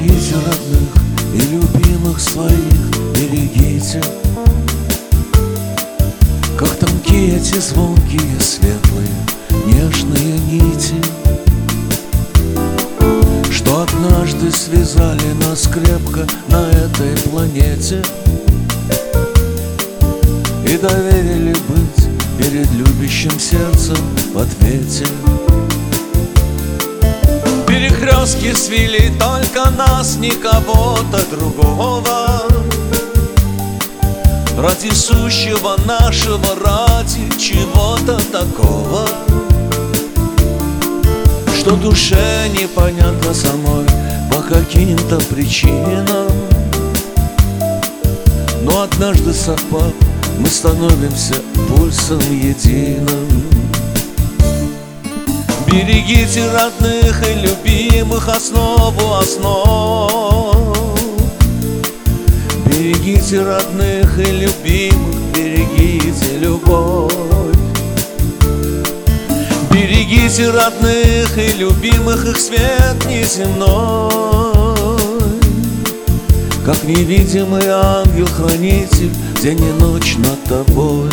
Берегите родных и любимых своих, берегите Как тонкие эти звонкие, светлые, нежные нити Что однажды связали нас крепко на этой планете И доверили быть перед любящим сердцем в ответе Перекрестки свели только нас, никого-то другого. Ради сущего нашего, ради чего-то такого Что душе непонятно самой по каким-то причинам. Но однажды совпав, мы становимся пульсом единым Берегите родных и любимых основу основ. Берегите родных и любимых, берегите любовь. Берегите родных и любимых, их свет неземной. Как невидимый ангел-хранитель день и ночь над тобой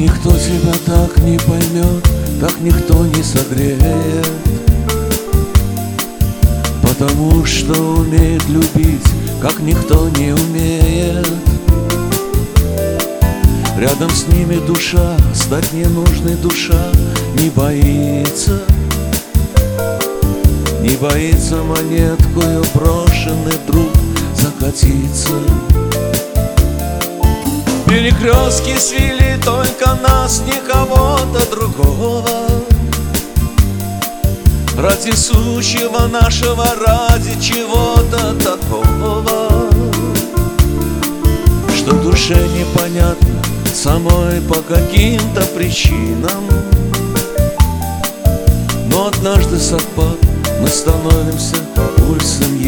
никто тебя так не поймет, так никто не согреет. Потому что умеет любить, как никто не умеет. Рядом с ними душа, стать ненужной душа не боится. Не боится монеткою брошенный друг закатиться Перекрестки свели только нас, никого-то другого. Ради сущего нашего, ради чего-то такого. Что душе непонятно самой по каким-то причинам. Но однажды совпав, мы становимся пульсом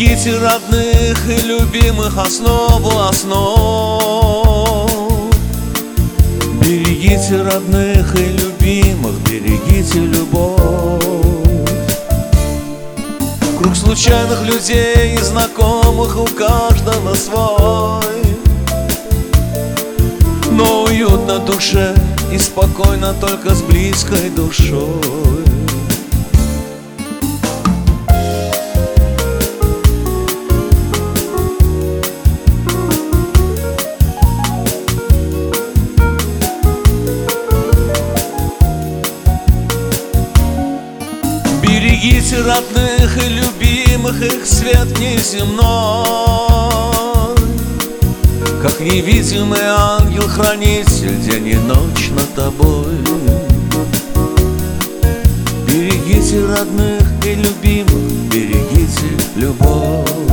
Берегите родных и любимых основу основ. Берегите родных и любимых, берегите любовь. Круг случайных людей и знакомых у каждого свой. Но уютно душе и спокойно только с близкой душой Берегите родных и любимых, их свет неземной. Как невидимый ангел-хранитель день и ночь над тобой. Берегите родных и любимых, берегите любовь